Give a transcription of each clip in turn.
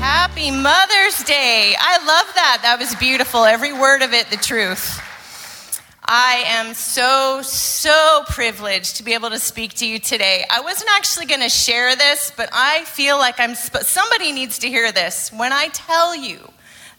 Happy Mother's Day. I love that. That was beautiful. Every word of it, the truth. I am so, so privileged to be able to speak to you today. I wasn't actually going to share this, but I feel like I'm sp- somebody needs to hear this. When I tell you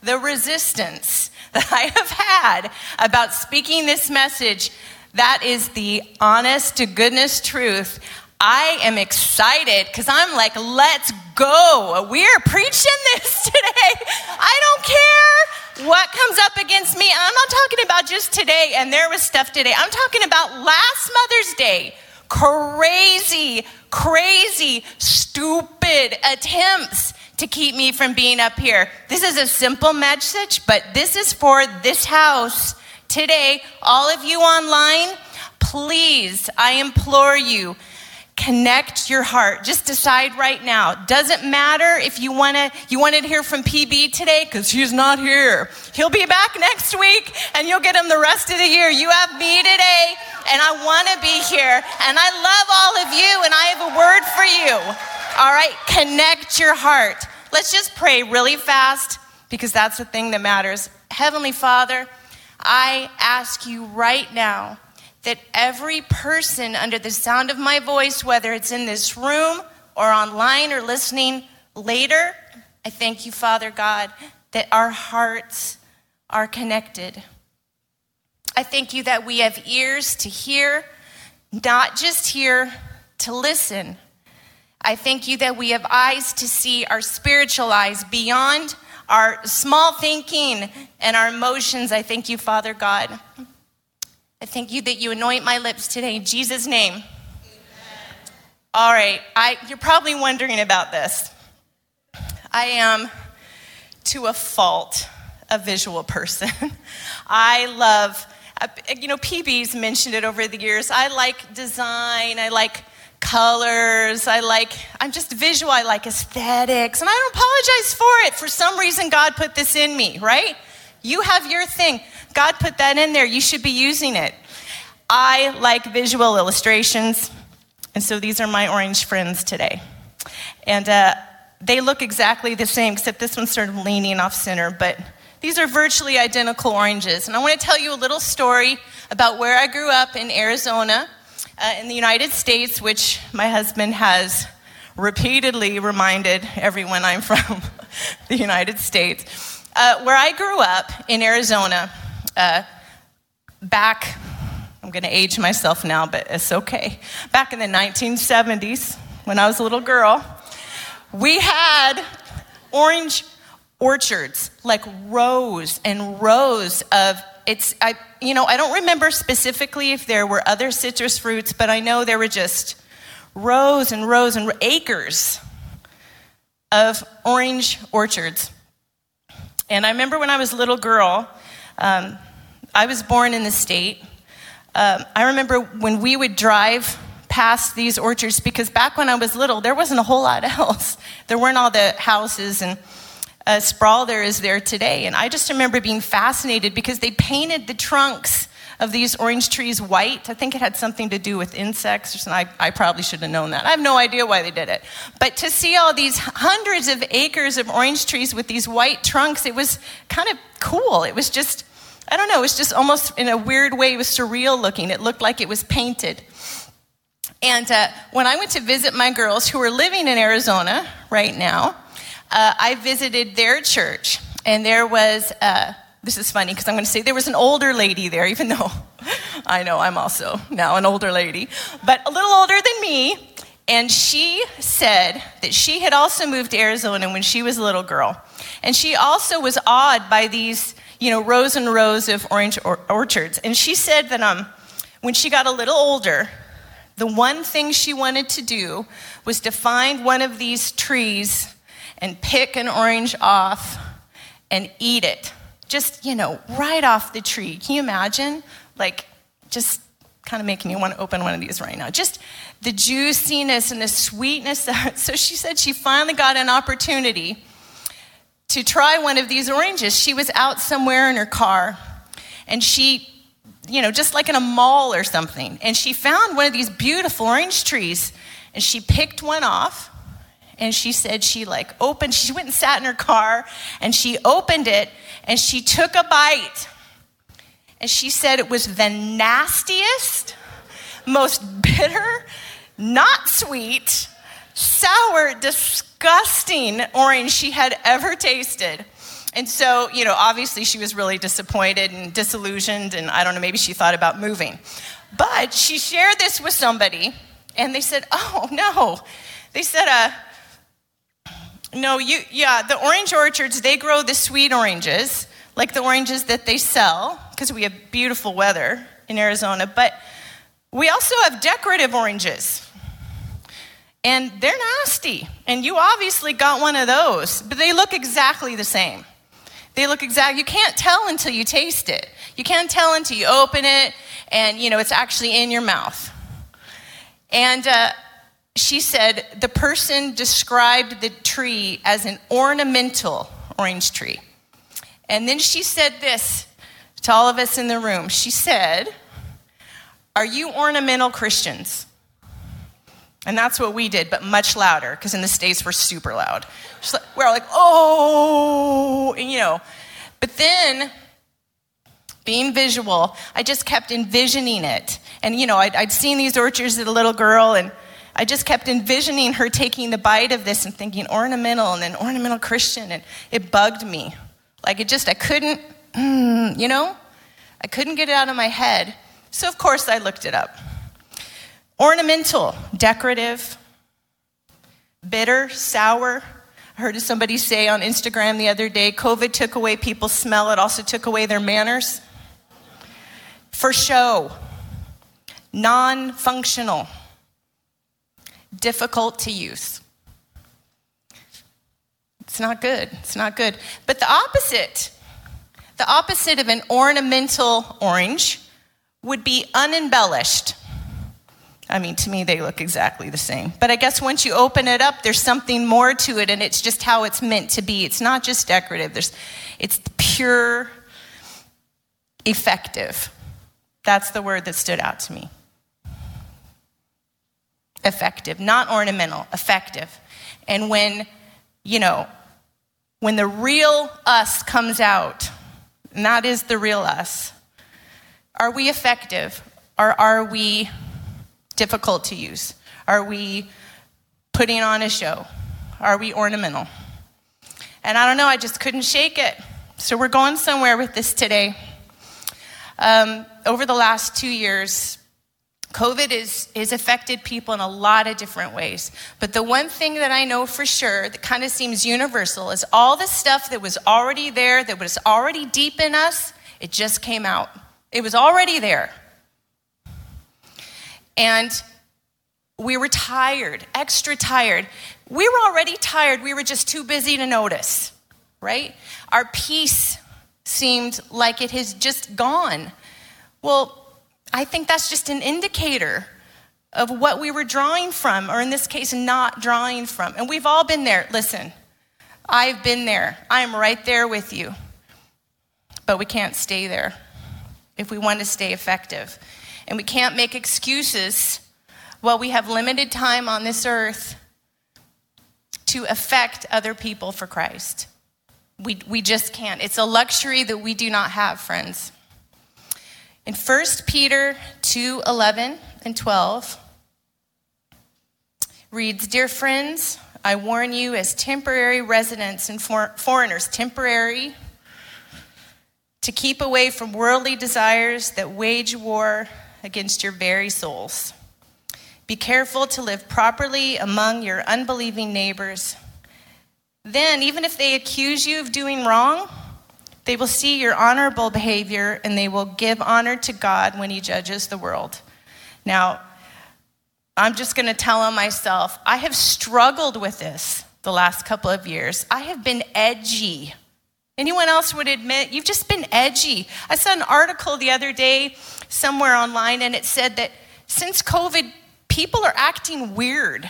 the resistance that I have had about speaking this message, that is the honest to goodness truth. I am excited because I'm like, let's go. We're preaching this today. I don't care what comes up against me. I'm not talking about just today, and there was stuff today. I'm talking about last Mother's Day. Crazy, crazy, stupid attempts to keep me from being up here. This is a simple message, but this is for this house today. All of you online, please, I implore you connect your heart. Just decide right now. Doesn't matter if you want to you wanted to hear from pb today because he's not here. He'll be back next week and you'll get him the rest of the year. You have me today and i want to be here and i love all of you and i have a word for you. All right? Connect your heart. Let's just pray really fast because that's the thing that matters. Heavenly father i ask you right now that every person under the sound of my voice, whether it's in this room or online or listening later, I thank you, Father God, that our hearts are connected. I thank you that we have ears to hear, not just hear, to listen. I thank you that we have eyes to see, our spiritual eyes beyond our small thinking and our emotions. I thank you, Father God. I thank you that you anoint my lips today in Jesus' name. Amen. All right, I, you're probably wondering about this. I am, to a fault, a visual person. I love, uh, you know, PB's mentioned it over the years. I like design, I like colors, I like, I'm just visual, I like aesthetics, and I don't apologize for it. For some reason, God put this in me, right? You have your thing. God put that in there. You should be using it. I like visual illustrations, and so these are my orange friends today. And uh, they look exactly the same, except this one's sort of leaning off center, but these are virtually identical oranges. And I want to tell you a little story about where I grew up in Arizona, uh, in the United States, which my husband has repeatedly reminded everyone I'm from the United States. Uh, where I grew up in Arizona, uh, back, I'm going to age myself now, but it's okay. Back in the 1970s, when I was a little girl, we had orange orchards, like rows and rows of it's I you know, I don't remember specifically if there were other citrus fruits, but I know there were just rows and rows and acres of orange orchards. And I remember when I was a little girl, um, I was born in the state. Um, I remember when we would drive past these orchards because back when I was little, there wasn't a whole lot else. There weren't all the houses and uh, sprawl there is there today. And I just remember being fascinated because they painted the trunks of these orange trees white. I think it had something to do with insects or something. I, I probably should have known that. I have no idea why they did it. But to see all these hundreds of acres of orange trees with these white trunks, it was kind of cool. It was just, I don't know, it was just almost in a weird way, it was surreal looking. It looked like it was painted. And uh, when I went to visit my girls who are living in Arizona right now, uh, I visited their church, and there was uh, this is funny because I'm going to say there was an older lady there, even though I know I'm also now an older lady, but a little older than me. And she said that she had also moved to Arizona when she was a little girl. And she also was awed by these, you know, rows and rows of orange or- orchards. And she said that um, when she got a little older, the one thing she wanted to do was to find one of these trees and pick an orange off and eat it just, you know, right off the tree. Can you imagine? Like, just kind of making me want to open one of these right now. Just the juiciness and the sweetness. So she said she finally got an opportunity to try one of these oranges. She was out somewhere in her car and she, you know, just like in a mall or something, and she found one of these beautiful orange trees and she picked one off and she said she like opened, she went and sat in her car and she opened it and she took a bite. And she said it was the nastiest, most bitter, not sweet, sour, disgusting orange she had ever tasted. And so, you know, obviously she was really disappointed and disillusioned, and I don't know, maybe she thought about moving. But she shared this with somebody, and they said, Oh, no. They said, uh, no, you, yeah, the orange orchards, they grow the sweet oranges, like the oranges that they sell, because we have beautiful weather in Arizona. But we also have decorative oranges. And they're nasty. And you obviously got one of those, but they look exactly the same. They look exact. You can't tell until you taste it. You can't tell until you open it and you know it's actually in your mouth. And uh, she said the person described the tree as an ornamental orange tree. And then she said this to all of us in the room. She said, "Are you ornamental Christians?" And that's what we did, but much louder, because in the States we're super loud. We're all like, oh, and, you know. But then, being visual, I just kept envisioning it. And, you know, I'd, I'd seen these orchards as a little girl, and I just kept envisioning her taking the bite of this and thinking ornamental and an ornamental Christian, and it bugged me. Like, it just, I couldn't, mm, you know, I couldn't get it out of my head. So, of course, I looked it up. Ornamental, decorative, bitter, sour. I heard somebody say on Instagram the other day COVID took away people's smell, it also took away their manners. For show, non functional, difficult to use. It's not good. It's not good. But the opposite, the opposite of an ornamental orange would be unembellished I mean, to me, they look exactly the same. But I guess once you open it up, there's something more to it, and it's just how it's meant to be. It's not just decorative, there's, it's pure, effective. That's the word that stood out to me. Effective, not ornamental, effective. And when, you know, when the real us comes out, and that is the real us, are we effective or are we difficult to use? Are we putting on a show? Are we ornamental? And I don't know, I just couldn't shake it. So we're going somewhere with this today. Um, over the last two years, COVID has is affected people in a lot of different ways. But the one thing that I know for sure that kind of seems universal is all the stuff that was already there, that was already deep in us, it just came out. It was already there. And we were tired, extra tired. We were already tired, we were just too busy to notice, right? Our peace seemed like it has just gone. Well, I think that's just an indicator of what we were drawing from, or in this case, not drawing from. And we've all been there. Listen, I've been there. I am right there with you. But we can't stay there if we want to stay effective. And we can't make excuses while we have limited time on this earth to affect other people for Christ. We, we just can't. It's a luxury that we do not have, friends. In 1 Peter 2 11 and 12 reads Dear friends, I warn you as temporary residents and for- foreigners, temporary, to keep away from worldly desires that wage war against your very souls. Be careful to live properly among your unbelieving neighbors. Then, even if they accuse you of doing wrong, they will see your honorable behavior and they will give honor to God when He judges the world. Now, I'm just going to tell on myself, I have struggled with this the last couple of years. I have been edgy. Anyone else would admit you've just been edgy. I saw an article the other day somewhere online and it said that since COVID, people are acting weird.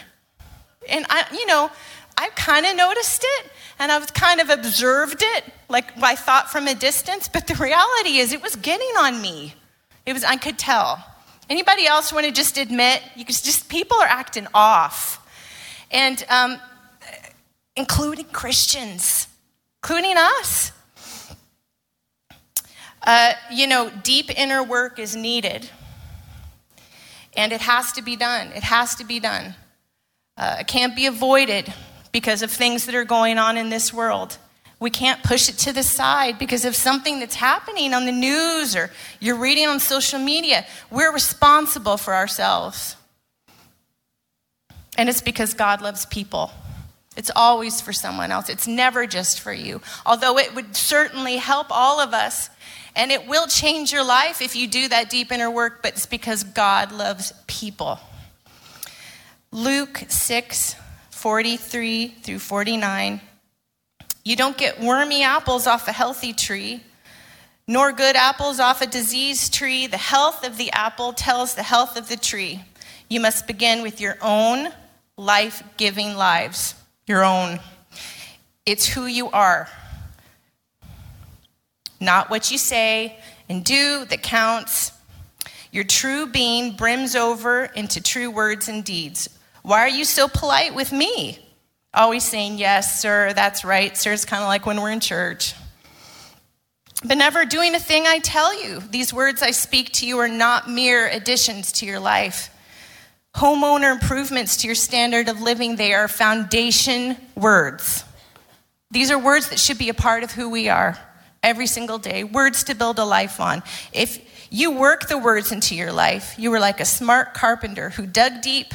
And I, you know, I kind of noticed it and I've kind of observed it, like I thought from a distance, but the reality is it was getting on me. It was, I could tell. Anybody else want to just admit, you could just, people are acting off. And um, including Christians, including us. Uh, you know, deep inner work is needed, and it has to be done. It has to be done. Uh, it can't be avoided because of things that are going on in this world. We can't push it to the side because of something that's happening on the news or you're reading on social media. We're responsible for ourselves. And it's because God loves people. It's always for someone else. It's never just for you. Although it would certainly help all of us and it will change your life if you do that deep inner work, but it's because God loves people. Luke 6 43 through 49. You don't get wormy apples off a healthy tree, nor good apples off a diseased tree. The health of the apple tells the health of the tree. You must begin with your own life giving lives, your own. It's who you are, not what you say and do that counts. Your true being brims over into true words and deeds. Why are you so polite with me? Always saying, Yes, sir, that's right. Sir, it's kind of like when we're in church. But never doing a thing I tell you. These words I speak to you are not mere additions to your life. Homeowner improvements to your standard of living, they are foundation words. These are words that should be a part of who we are every single day, words to build a life on. If you work the words into your life, you are like a smart carpenter who dug deep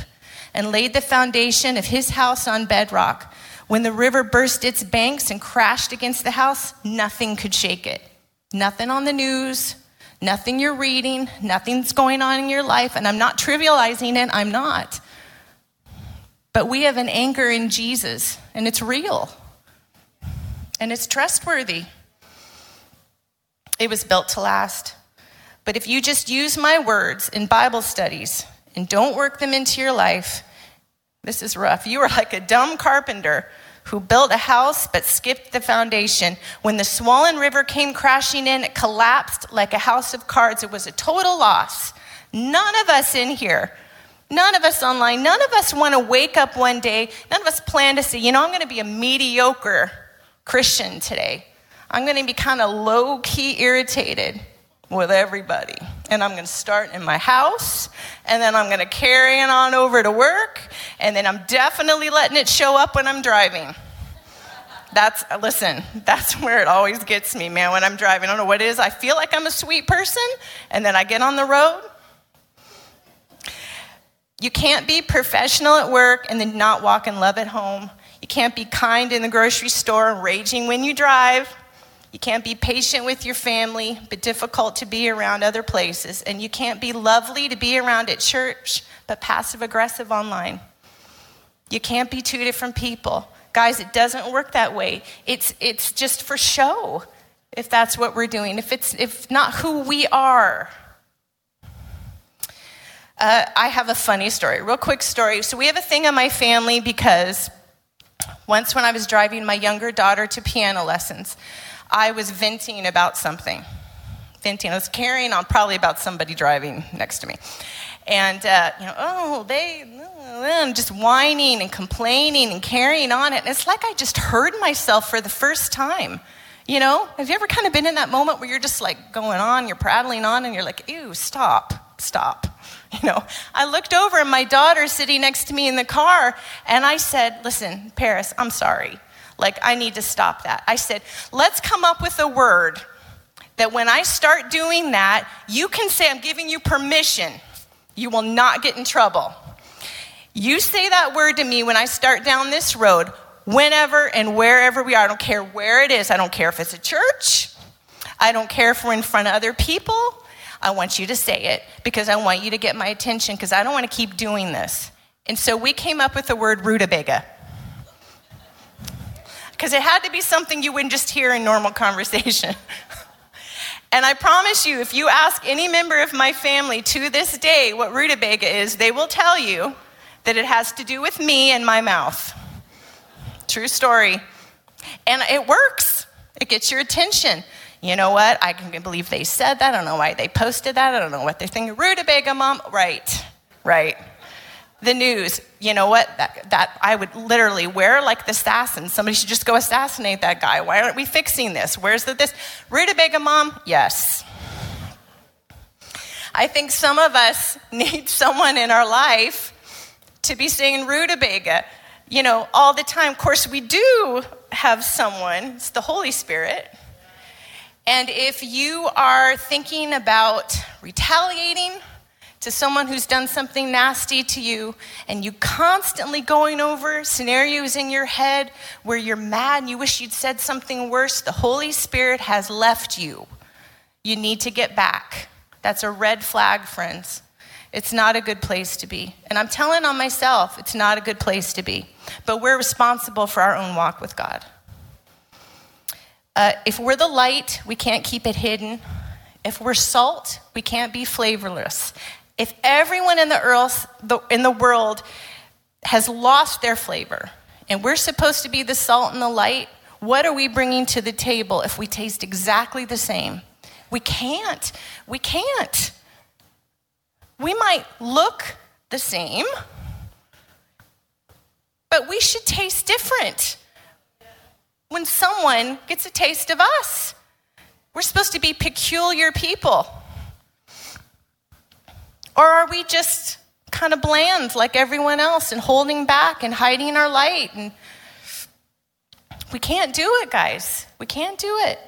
and laid the foundation of his house on bedrock. When the river burst its banks and crashed against the house, nothing could shake it. Nothing on the news, nothing you're reading, nothing's going on in your life. And I'm not trivializing it, I'm not. But we have an anchor in Jesus, and it's real, and it's trustworthy. It was built to last. But if you just use my words in Bible studies and don't work them into your life, this is rough. You are like a dumb carpenter who built a house but skipped the foundation. When the swollen river came crashing in, it collapsed like a house of cards. It was a total loss. None of us in here, none of us online, none of us want to wake up one day, none of us plan to say, you know, I'm going to be a mediocre Christian today. I'm going to be kind of low key irritated with everybody. And I'm going to start in my house, and then I'm going to carry it on over to work, and then I'm definitely letting it show up when I'm driving. That's, listen, that's where it always gets me, man, when I'm driving. I don't know what it is. I feel like I'm a sweet person, and then I get on the road. You can't be professional at work and then not walk in love at home. You can't be kind in the grocery store and raging when you drive. You can't be patient with your family, but difficult to be around other places. And you can't be lovely to be around at church, but passive aggressive online. You can't be two different people. Guys, it doesn't work that way. It's, it's just for show if that's what we're doing, if it's if not who we are. Uh, I have a funny story, real quick story. So, we have a thing in my family because once when I was driving my younger daughter to piano lessons, I was venting about something. Venting. I was carrying on probably about somebody driving next to me. And, uh, you know, oh, they, I'm just whining and complaining and carrying on. And it's like I just heard myself for the first time. You know, have you ever kind of been in that moment where you're just like going on, you're prattling on, and you're like, ew, stop, stop. You know, I looked over and my daughter sitting next to me in the car, and I said, listen, Paris, I'm sorry. Like, I need to stop that. I said, let's come up with a word that when I start doing that, you can say, I'm giving you permission. You will not get in trouble. You say that word to me when I start down this road, whenever and wherever we are. I don't care where it is. I don't care if it's a church. I don't care if we're in front of other people. I want you to say it because I want you to get my attention because I don't want to keep doing this. And so we came up with the word rutabaga because it had to be something you wouldn't just hear in normal conversation. and I promise you, if you ask any member of my family to this day what rutabaga is, they will tell you that it has to do with me and my mouth. True story. And it works, it gets your attention. You know what? I can believe they said that. I don't know why they posted that. I don't know what they're thinking. Rutabaga, mom. Right, right. The news. You know what? That, that I would literally wear like the assassin. Somebody should just go assassinate that guy. Why aren't we fixing this? Where's the this? Rutabaga mom? Yes. I think some of us need someone in our life to be saying rutabaga, you know, all the time. Of course, we do have someone, it's the Holy Spirit. And if you are thinking about retaliating, to someone who's done something nasty to you and you constantly going over scenarios in your head where you're mad and you wish you'd said something worse, the Holy Spirit has left you. You need to get back. That's a red flag, friends. It's not a good place to be. And I'm telling on myself, it's not a good place to be. But we're responsible for our own walk with God. Uh, if we're the light, we can't keep it hidden. If we're salt, we can't be flavorless. If everyone in the, earth, in the world has lost their flavor, and we're supposed to be the salt and the light, what are we bringing to the table if we taste exactly the same? We can't. We can't. We might look the same, but we should taste different when someone gets a taste of us. We're supposed to be peculiar people. Or are we just kind of bland like everyone else and holding back and hiding our light? And we can't do it, guys. We can't do it.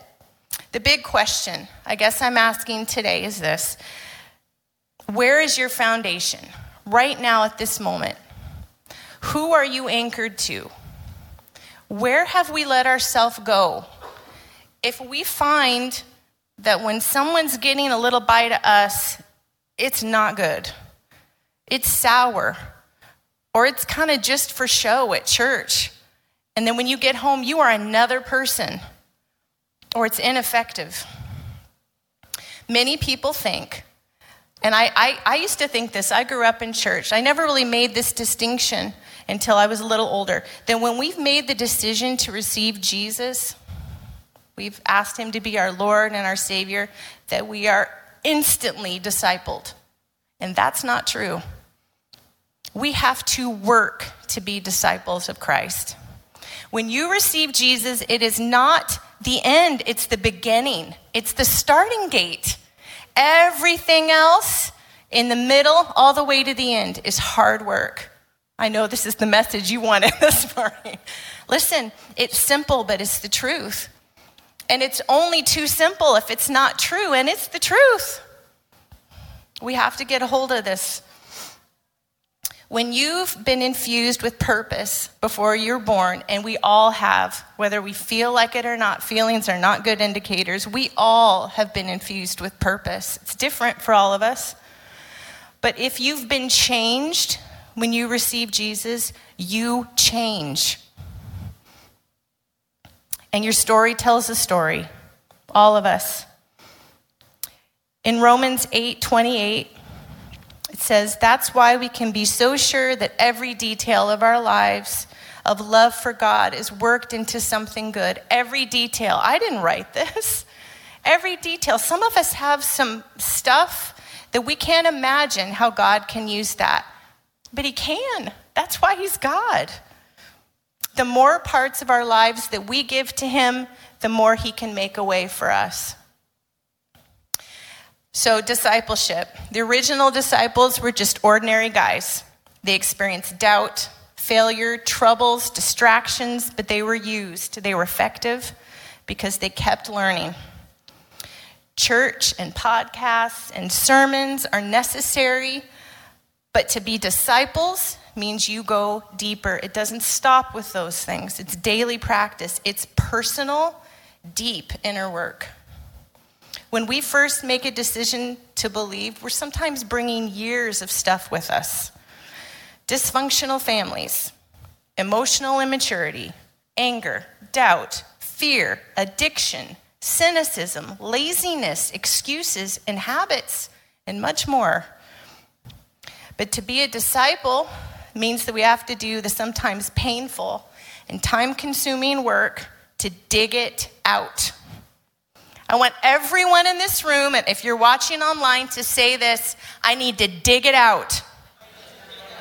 The big question, I guess I'm asking today, is this Where is your foundation right now at this moment? Who are you anchored to? Where have we let ourselves go? If we find that when someone's getting a little bite of us, it's not good. It's sour. Or it's kind of just for show at church. And then when you get home, you are another person. Or it's ineffective. Many people think, and I, I, I, used to think this, I grew up in church. I never really made this distinction until I was a little older. That when we've made the decision to receive Jesus, we've asked him to be our Lord and our Savior, that we are instantly discipled. And that's not true. We have to work to be disciples of Christ. When you receive Jesus, it is not the end, it's the beginning, it's the starting gate. Everything else in the middle, all the way to the end, is hard work. I know this is the message you wanted this morning. Listen, it's simple, but it's the truth. And it's only too simple if it's not true, and it's the truth. We have to get a hold of this. When you've been infused with purpose before you're born, and we all have, whether we feel like it or not, feelings are not good indicators. We all have been infused with purpose. It's different for all of us. But if you've been changed when you receive Jesus, you change. And your story tells a story. All of us. In Romans 8 28, it says, That's why we can be so sure that every detail of our lives of love for God is worked into something good. Every detail. I didn't write this. Every detail. Some of us have some stuff that we can't imagine how God can use that. But He can. That's why He's God. The more parts of our lives that we give to Him, the more He can make a way for us. So, discipleship. The original disciples were just ordinary guys. They experienced doubt, failure, troubles, distractions, but they were used. They were effective because they kept learning. Church and podcasts and sermons are necessary, but to be disciples means you go deeper. It doesn't stop with those things, it's daily practice, it's personal, deep inner work. When we first make a decision to believe, we're sometimes bringing years of stuff with us dysfunctional families, emotional immaturity, anger, doubt, fear, addiction, cynicism, laziness, excuses, and habits, and much more. But to be a disciple means that we have to do the sometimes painful and time consuming work to dig it out. I want everyone in this room, and if you're watching online, to say this I need to dig it out.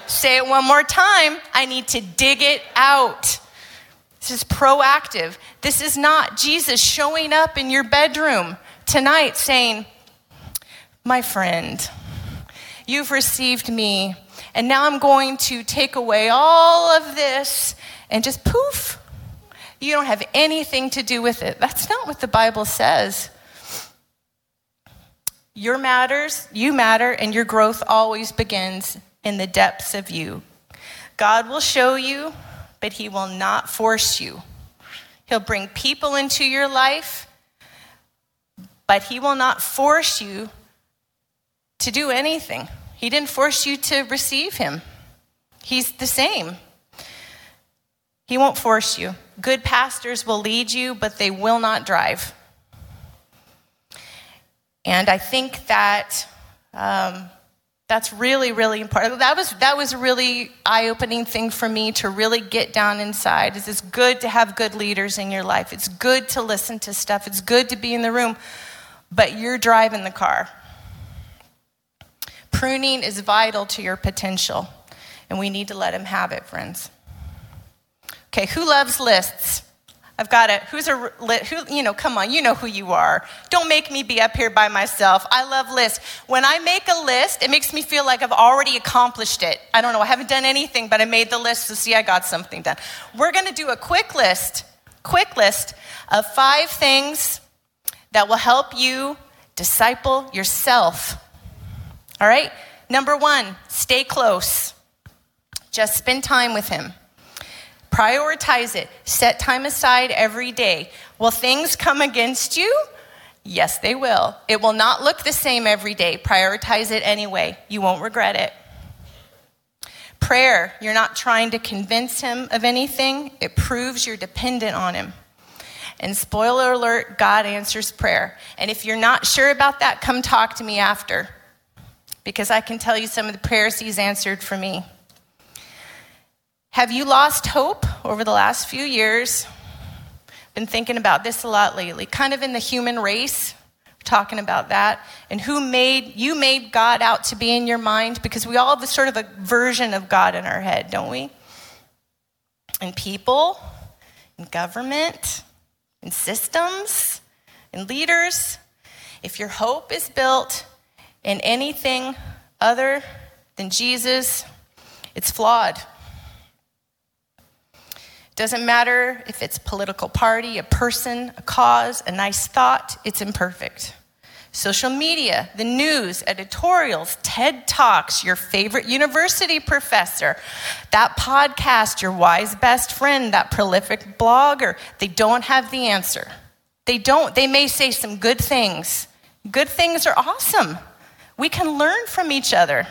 Say it one more time. I need to dig it out. This is proactive. This is not Jesus showing up in your bedroom tonight saying, My friend, you've received me, and now I'm going to take away all of this and just poof, you don't have anything to do with it. That's not what the Bible says. Your matters, you matter, and your growth always begins in the depths of you. God will show you, but He will not force you. He'll bring people into your life, but He will not force you to do anything. He didn't force you to receive Him, He's the same. He won't force you. Good pastors will lead you, but they will not drive. And I think that um, that's really, really important. That was, that was a really eye opening thing for me to really get down inside. Is it's good to have good leaders in your life. It's good to listen to stuff. It's good to be in the room, but you're driving the car. Pruning is vital to your potential, and we need to let him have it, friends. Okay, who loves lists? I've got it. Who's a who? You know, come on, you know who you are. Don't make me be up here by myself. I love lists. When I make a list, it makes me feel like I've already accomplished it. I don't know. I haven't done anything, but I made the list to see I got something done. We're going to do a quick list, quick list of five things that will help you disciple yourself. All right. Number one, stay close. Just spend time with him. Prioritize it. Set time aside every day. Will things come against you? Yes, they will. It will not look the same every day. Prioritize it anyway. You won't regret it. Prayer, you're not trying to convince him of anything, it proves you're dependent on him. And spoiler alert, God answers prayer. And if you're not sure about that, come talk to me after, because I can tell you some of the prayers he's answered for me. Have you lost hope over the last few years? Been thinking about this a lot lately, kind of in the human race, talking about that, and who made you made God out to be in your mind because we all have a sort of a version of God in our head, don't we? And people, and government, and systems, and leaders. If your hope is built in anything other than Jesus, it's flawed. Doesn't matter if it's political party, a person, a cause, a nice thought, it's imperfect. Social media, the news, editorials, TED Talks, your favorite university professor, that podcast, your wise best friend, that prolific blogger, they don't have the answer. They don't. They may say some good things. Good things are awesome. We can learn from each other.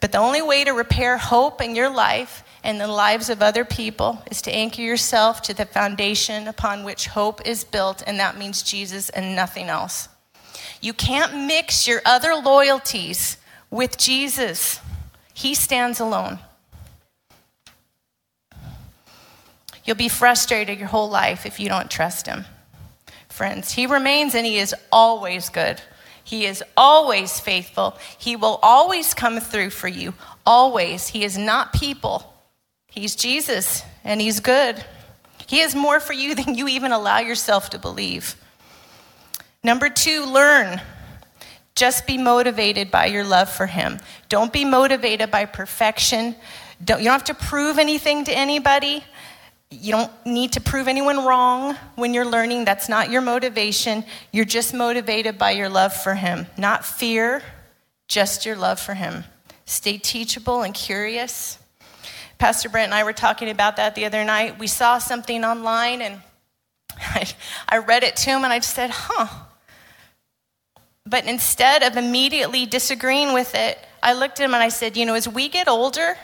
But the only way to repair hope in your life and the lives of other people is to anchor yourself to the foundation upon which hope is built, and that means Jesus and nothing else. You can't mix your other loyalties with Jesus, He stands alone. You'll be frustrated your whole life if you don't trust Him. Friends, He remains and He is always good. He is always faithful. He will always come through for you. Always. He is not people. He's Jesus, and He's good. He has more for you than you even allow yourself to believe. Number two, learn. Just be motivated by your love for Him. Don't be motivated by perfection. Don't, you don't have to prove anything to anybody. You don't need to prove anyone wrong when you're learning. That's not your motivation. You're just motivated by your love for Him, not fear, just your love for Him. Stay teachable and curious. Pastor Brent and I were talking about that the other night. We saw something online and I, I read it to him and I just said, huh. But instead of immediately disagreeing with it, I looked at him and I said, you know, as we get older,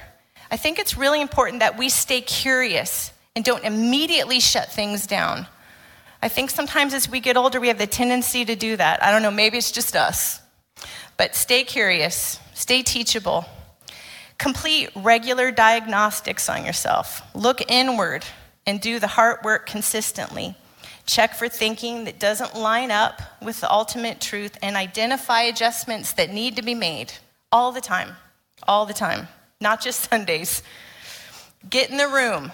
I think it's really important that we stay curious and don't immediately shut things down. I think sometimes as we get older, we have the tendency to do that. I don't know, maybe it's just us. But stay curious, stay teachable. Complete regular diagnostics on yourself. Look inward and do the heart work consistently. Check for thinking that doesn't line up with the ultimate truth and identify adjustments that need to be made all the time. all the time, not just Sundays. Get in the room.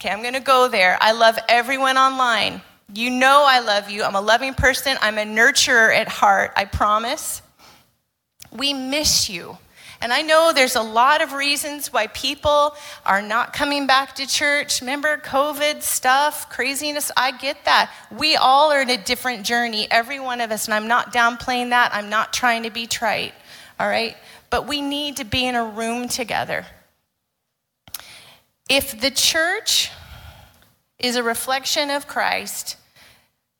Okay, I'm gonna go there. I love everyone online. You know I love you. I'm a loving person. I'm a nurturer at heart, I promise. We miss you. And I know there's a lot of reasons why people are not coming back to church. Remember COVID stuff, craziness? I get that. We all are in a different journey, every one of us. And I'm not downplaying that. I'm not trying to be trite, all right? But we need to be in a room together. If the church is a reflection of Christ,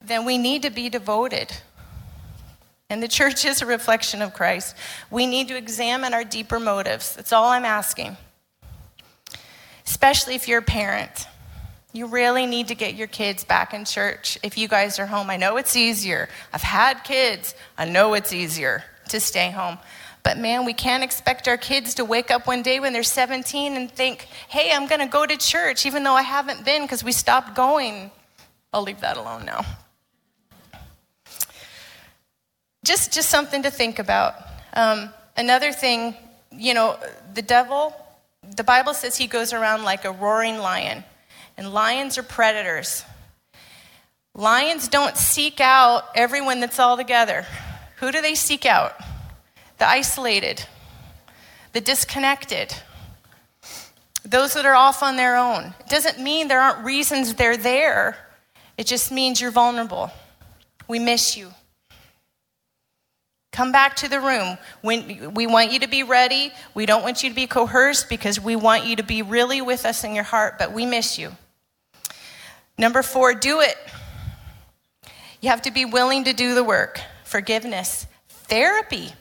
then we need to be devoted. And the church is a reflection of Christ. We need to examine our deeper motives. That's all I'm asking. Especially if you're a parent. You really need to get your kids back in church if you guys are home. I know it's easier. I've had kids. I know it's easier to stay home. But man, we can't expect our kids to wake up one day when they're 17 and think, hey, I'm going to go to church, even though I haven't been because we stopped going. I'll leave that alone now just, just something to think about. Um, another thing, you know, the devil, the Bible says he goes around like a roaring lion, and lions are predators. Lions don't seek out everyone that's all together. Who do they seek out? The isolated, the disconnected, those that are off on their own. It doesn't mean there aren't reasons they're there, it just means you're vulnerable. We miss you. Come back to the room. When, we want you to be ready. We don't want you to be coerced because we want you to be really with us in your heart, but we miss you. Number four, do it. You have to be willing to do the work. Forgiveness, therapy.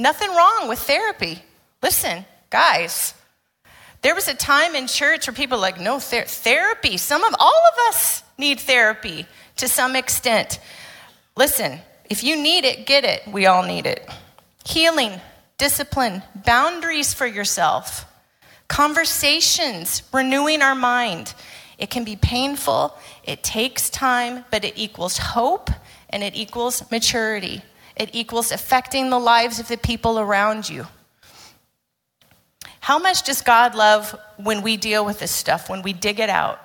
Nothing wrong with therapy. Listen, guys, there was a time in church where people were like, no, ther- therapy. Some of, all of us need therapy to some extent. Listen, if you need it, get it. We all need it. Healing, discipline, boundaries for yourself, conversations, renewing our mind. It can be painful, it takes time, but it equals hope and it equals maturity. It equals affecting the lives of the people around you. How much does God love when we deal with this stuff, when we dig it out?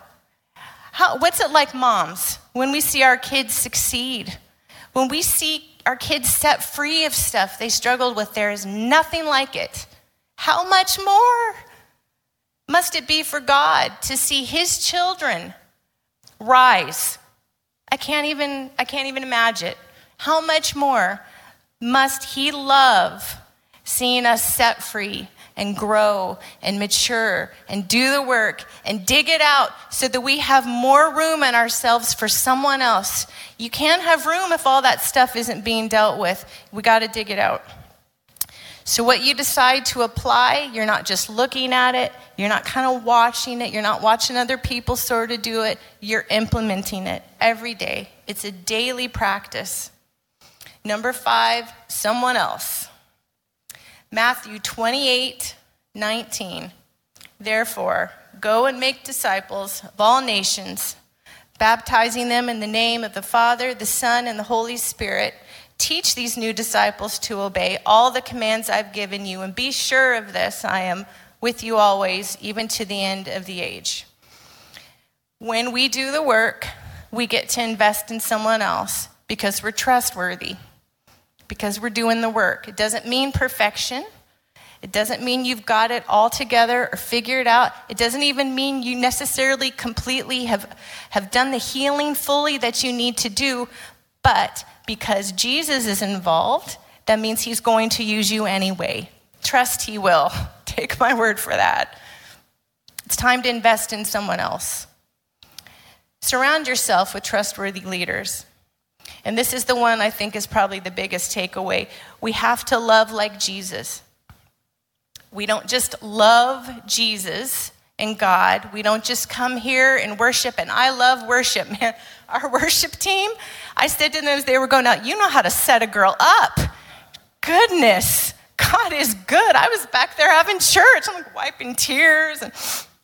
How, what's it like, moms, when we see our kids succeed? When we see our kids set free of stuff they struggled with, there is nothing like it. How much more must it be for God to see his children rise? I can't even I can't even imagine. How much more must he love seeing us set free and grow and mature and do the work and dig it out so that we have more room in ourselves for someone else. You can't have room if all that stuff isn't being dealt with. We got to dig it out. So, what you decide to apply, you're not just looking at it, you're not kind of watching it, you're not watching other people sort of do it, you're implementing it every day. It's a daily practice. Number five, someone else. Matthew 28 19. Therefore, go and make disciples of all nations, baptizing them in the name of the Father, the Son, and the Holy Spirit. Teach these new disciples to obey all the commands I've given you, and be sure of this I am with you always, even to the end of the age. When we do the work, we get to invest in someone else because we're trustworthy because we're doing the work. It doesn't mean perfection. It doesn't mean you've got it all together or figured out. It doesn't even mean you necessarily completely have, have done the healing fully that you need to do. But because Jesus is involved, that means he's going to use you anyway. Trust he will. Take my word for that. It's time to invest in someone else. Surround yourself with trustworthy leaders. And this is the one I think is probably the biggest takeaway. We have to love like Jesus. We don't just love Jesus and God. We don't just come here and worship. And I love worship, man. Our worship team, I said to them as they were going out, you know how to set a girl up. Goodness, God is good. I was back there having church. I'm like wiping tears. And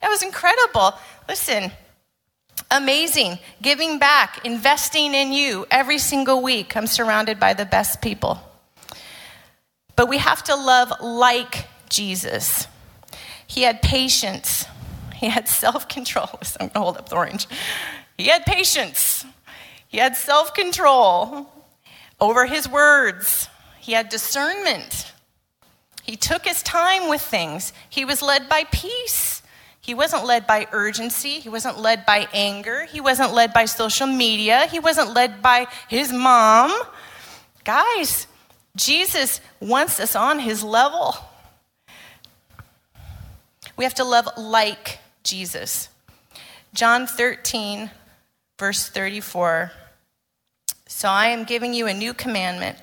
that was incredible. Listen, amazing. Giving back, investing in you every single week. I'm surrounded by the best people. But we have to love like Jesus. He had patience, he had self control. I'm to hold up the orange. He had patience, he had self control over his words, he had discernment. He took his time with things. He was led by peace. He wasn't led by urgency. He wasn't led by anger. He wasn't led by social media. He wasn't led by his mom. Guys, Jesus wants us on his level. We have to love like Jesus. John 13, verse 34. So I am giving you a new commandment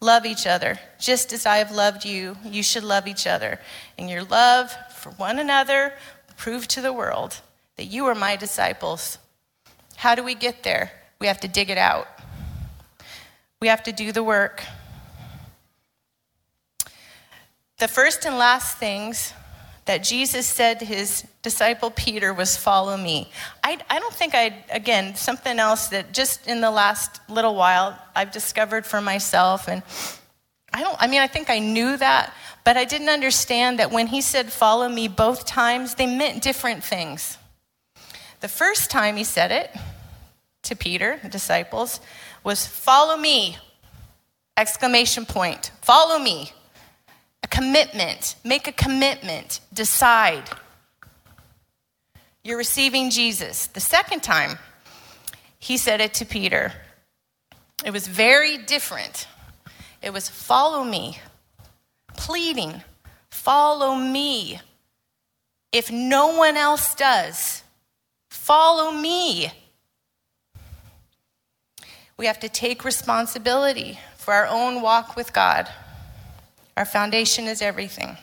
love each other. Just as I have loved you, you should love each other. And your love for one another prove to the world that you are my disciples. How do we get there? We have to dig it out, we have to do the work. The first and last things that Jesus said to his disciple Peter was, Follow me. I, I don't think I, again, something else that just in the last little while I've discovered for myself. And I don't, I mean, I think I knew that, but I didn't understand that when he said, Follow me both times, they meant different things. The first time he said it to Peter, the disciples, was, Follow me! Exclamation point. Follow me a commitment. Make a commitment. Decide. You're receiving Jesus. The second time, he said it to Peter. It was very different. It was follow me, pleading, follow me. If no one else does, follow me. We have to take responsibility for our own walk with God. Our foundation is everything.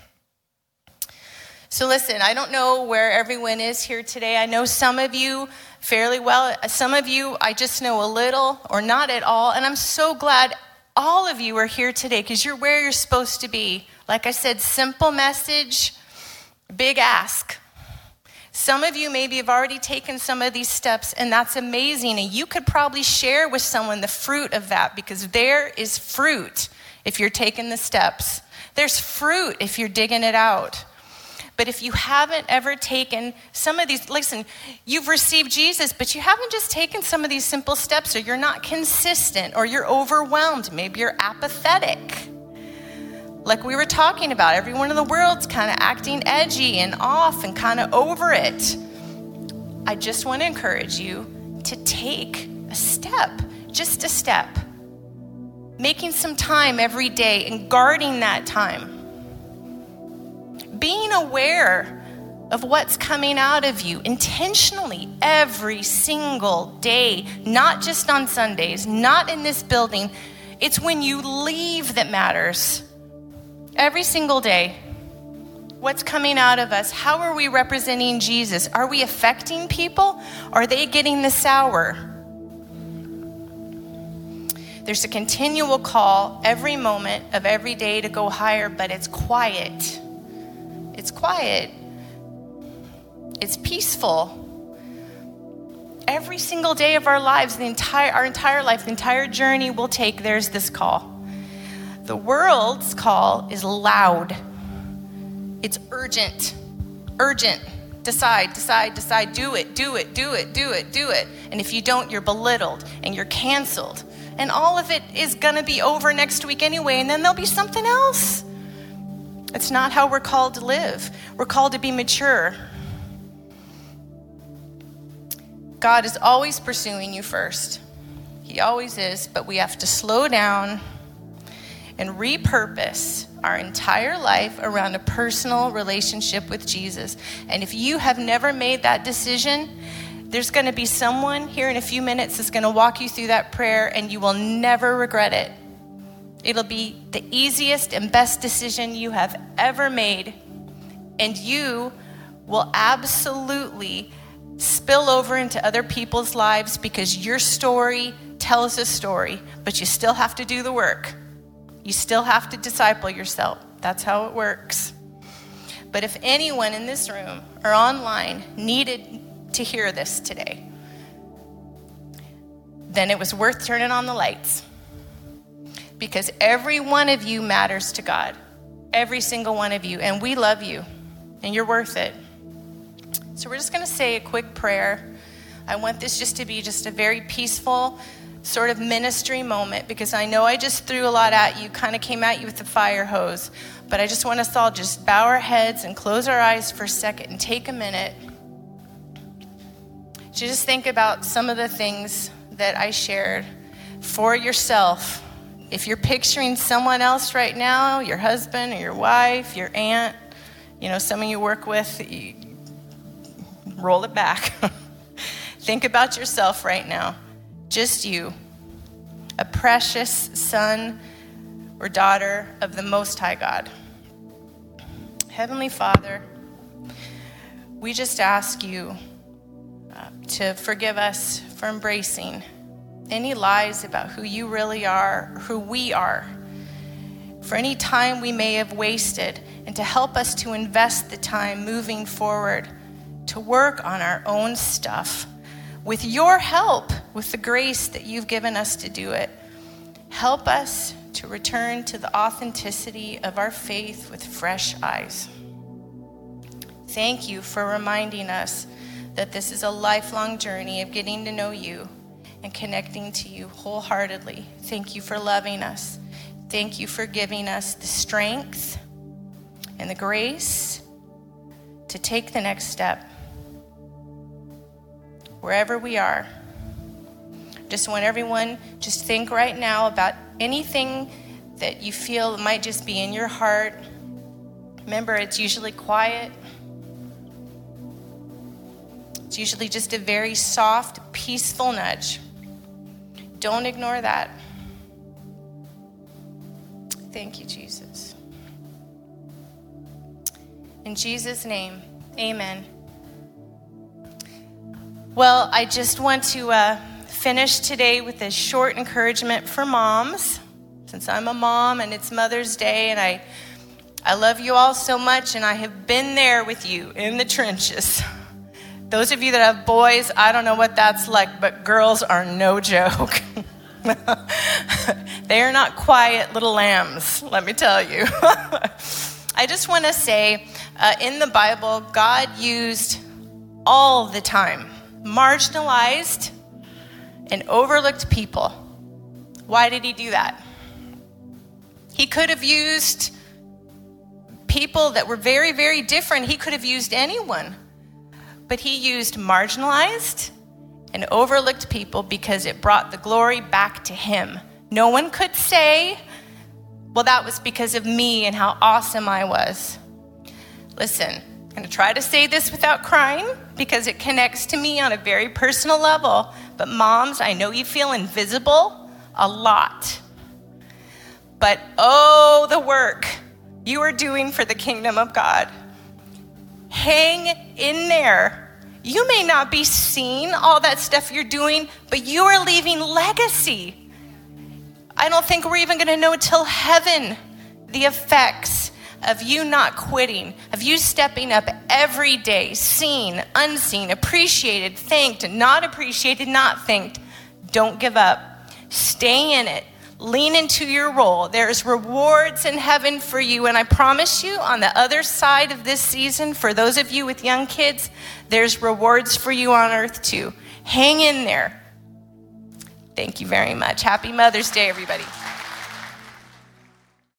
So, listen, I don't know where everyone is here today. I know some of you fairly well. Some of you, I just know a little or not at all. And I'm so glad all of you are here today because you're where you're supposed to be. Like I said, simple message, big ask. Some of you maybe have already taken some of these steps, and that's amazing. And you could probably share with someone the fruit of that because there is fruit if you're taking the steps. There's fruit if you're digging it out. But if you haven't ever taken some of these, listen, you've received Jesus, but you haven't just taken some of these simple steps, or you're not consistent, or you're overwhelmed. Maybe you're apathetic. Like we were talking about, everyone in the world's kind of acting edgy and off and kind of over it. I just want to encourage you to take a step, just a step making some time every day and guarding that time. Being aware of what's coming out of you intentionally every single day, not just on Sundays, not in this building. It's when you leave that matters. Every single day. What's coming out of us? How are we representing Jesus? Are we affecting people? Are they getting the sour? There's a continual call every moment of every day to go higher, but it's quiet. It's quiet. It's peaceful. Every single day of our lives, the entire, our entire life, the entire journey we'll take, there's this call. The world's call is loud, it's urgent. Urgent. Decide, decide, decide. Do it, do it, do it, do it, do it. And if you don't, you're belittled and you're canceled and all of it is going to be over next week anyway, and then there'll be something else. It's not how we're called to live. We're called to be mature. God is always pursuing you first. He always is, but we have to slow down and repurpose our entire life around a personal relationship with Jesus. And if you have never made that decision, there's going to be someone here in a few minutes that's going to walk you through that prayer, and you will never regret it. It'll be the easiest and best decision you have ever made, and you will absolutely spill over into other people's lives because your story tells a story, but you still have to do the work. You still have to disciple yourself. That's how it works. But if anyone in this room or online needed to hear this today, then it was worth turning on the lights. Because every one of you matters to God. every single one of you, and we love you, and you're worth it. So we're just going to say a quick prayer. I want this just to be just a very peaceful sort of ministry moment because I know I just threw a lot at you, kind of came at you with the fire hose. But I just want us all just bow our heads and close our eyes for a second and take a minute to just think about some of the things that I shared for yourself. If you're picturing someone else right now, your husband or your wife, your aunt, you know, someone you work with, you roll it back. Think about yourself right now, just you, a precious son or daughter of the Most High God. Heavenly Father, we just ask you uh, to forgive us for embracing any lies about who you really are, who we are, for any time we may have wasted, and to help us to invest the time moving forward to work on our own stuff with your help, with the grace that you've given us to do it. Help us to return to the authenticity of our faith with fresh eyes. Thank you for reminding us that this is a lifelong journey of getting to know you and connecting to you wholeheartedly. Thank you for loving us. Thank you for giving us the strength and the grace to take the next step wherever we are. Just want everyone just think right now about anything that you feel might just be in your heart. Remember, it's usually quiet. It's usually just a very soft, peaceful nudge. Don't ignore that. Thank you, Jesus. In Jesus' name, amen. Well, I just want to uh, finish today with a short encouragement for moms, since I'm a mom and it's Mother's Day, and I, I love you all so much, and I have been there with you in the trenches. Those of you that have boys, I don't know what that's like, but girls are no joke. they are not quiet little lambs, let me tell you. I just want to say uh, in the Bible, God used all the time marginalized, and overlooked people. Why did he do that? He could have used people that were very, very different. He could have used anyone. But he used marginalized and overlooked people because it brought the glory back to him. No one could say, well, that was because of me and how awesome I was. Listen, I'm going to try to say this without crying because it connects to me on a very personal level. But, moms, I know you feel invisible a lot. But oh, the work you are doing for the kingdom of God. Hang in there. You may not be seeing all that stuff you're doing, but you are leaving legacy. I don't think we're even going to know until heaven the effects of you not quitting, of you stepping up every day, seen, unseen, appreciated, thanked, not appreciated, not thanked. Don't give up. Stay in it. Lean into your role. There's rewards in heaven for you. And I promise you, on the other side of this season, for those of you with young kids, there's rewards for you on earth too. Hang in there. Thank you very much. Happy Mother's Day, everybody.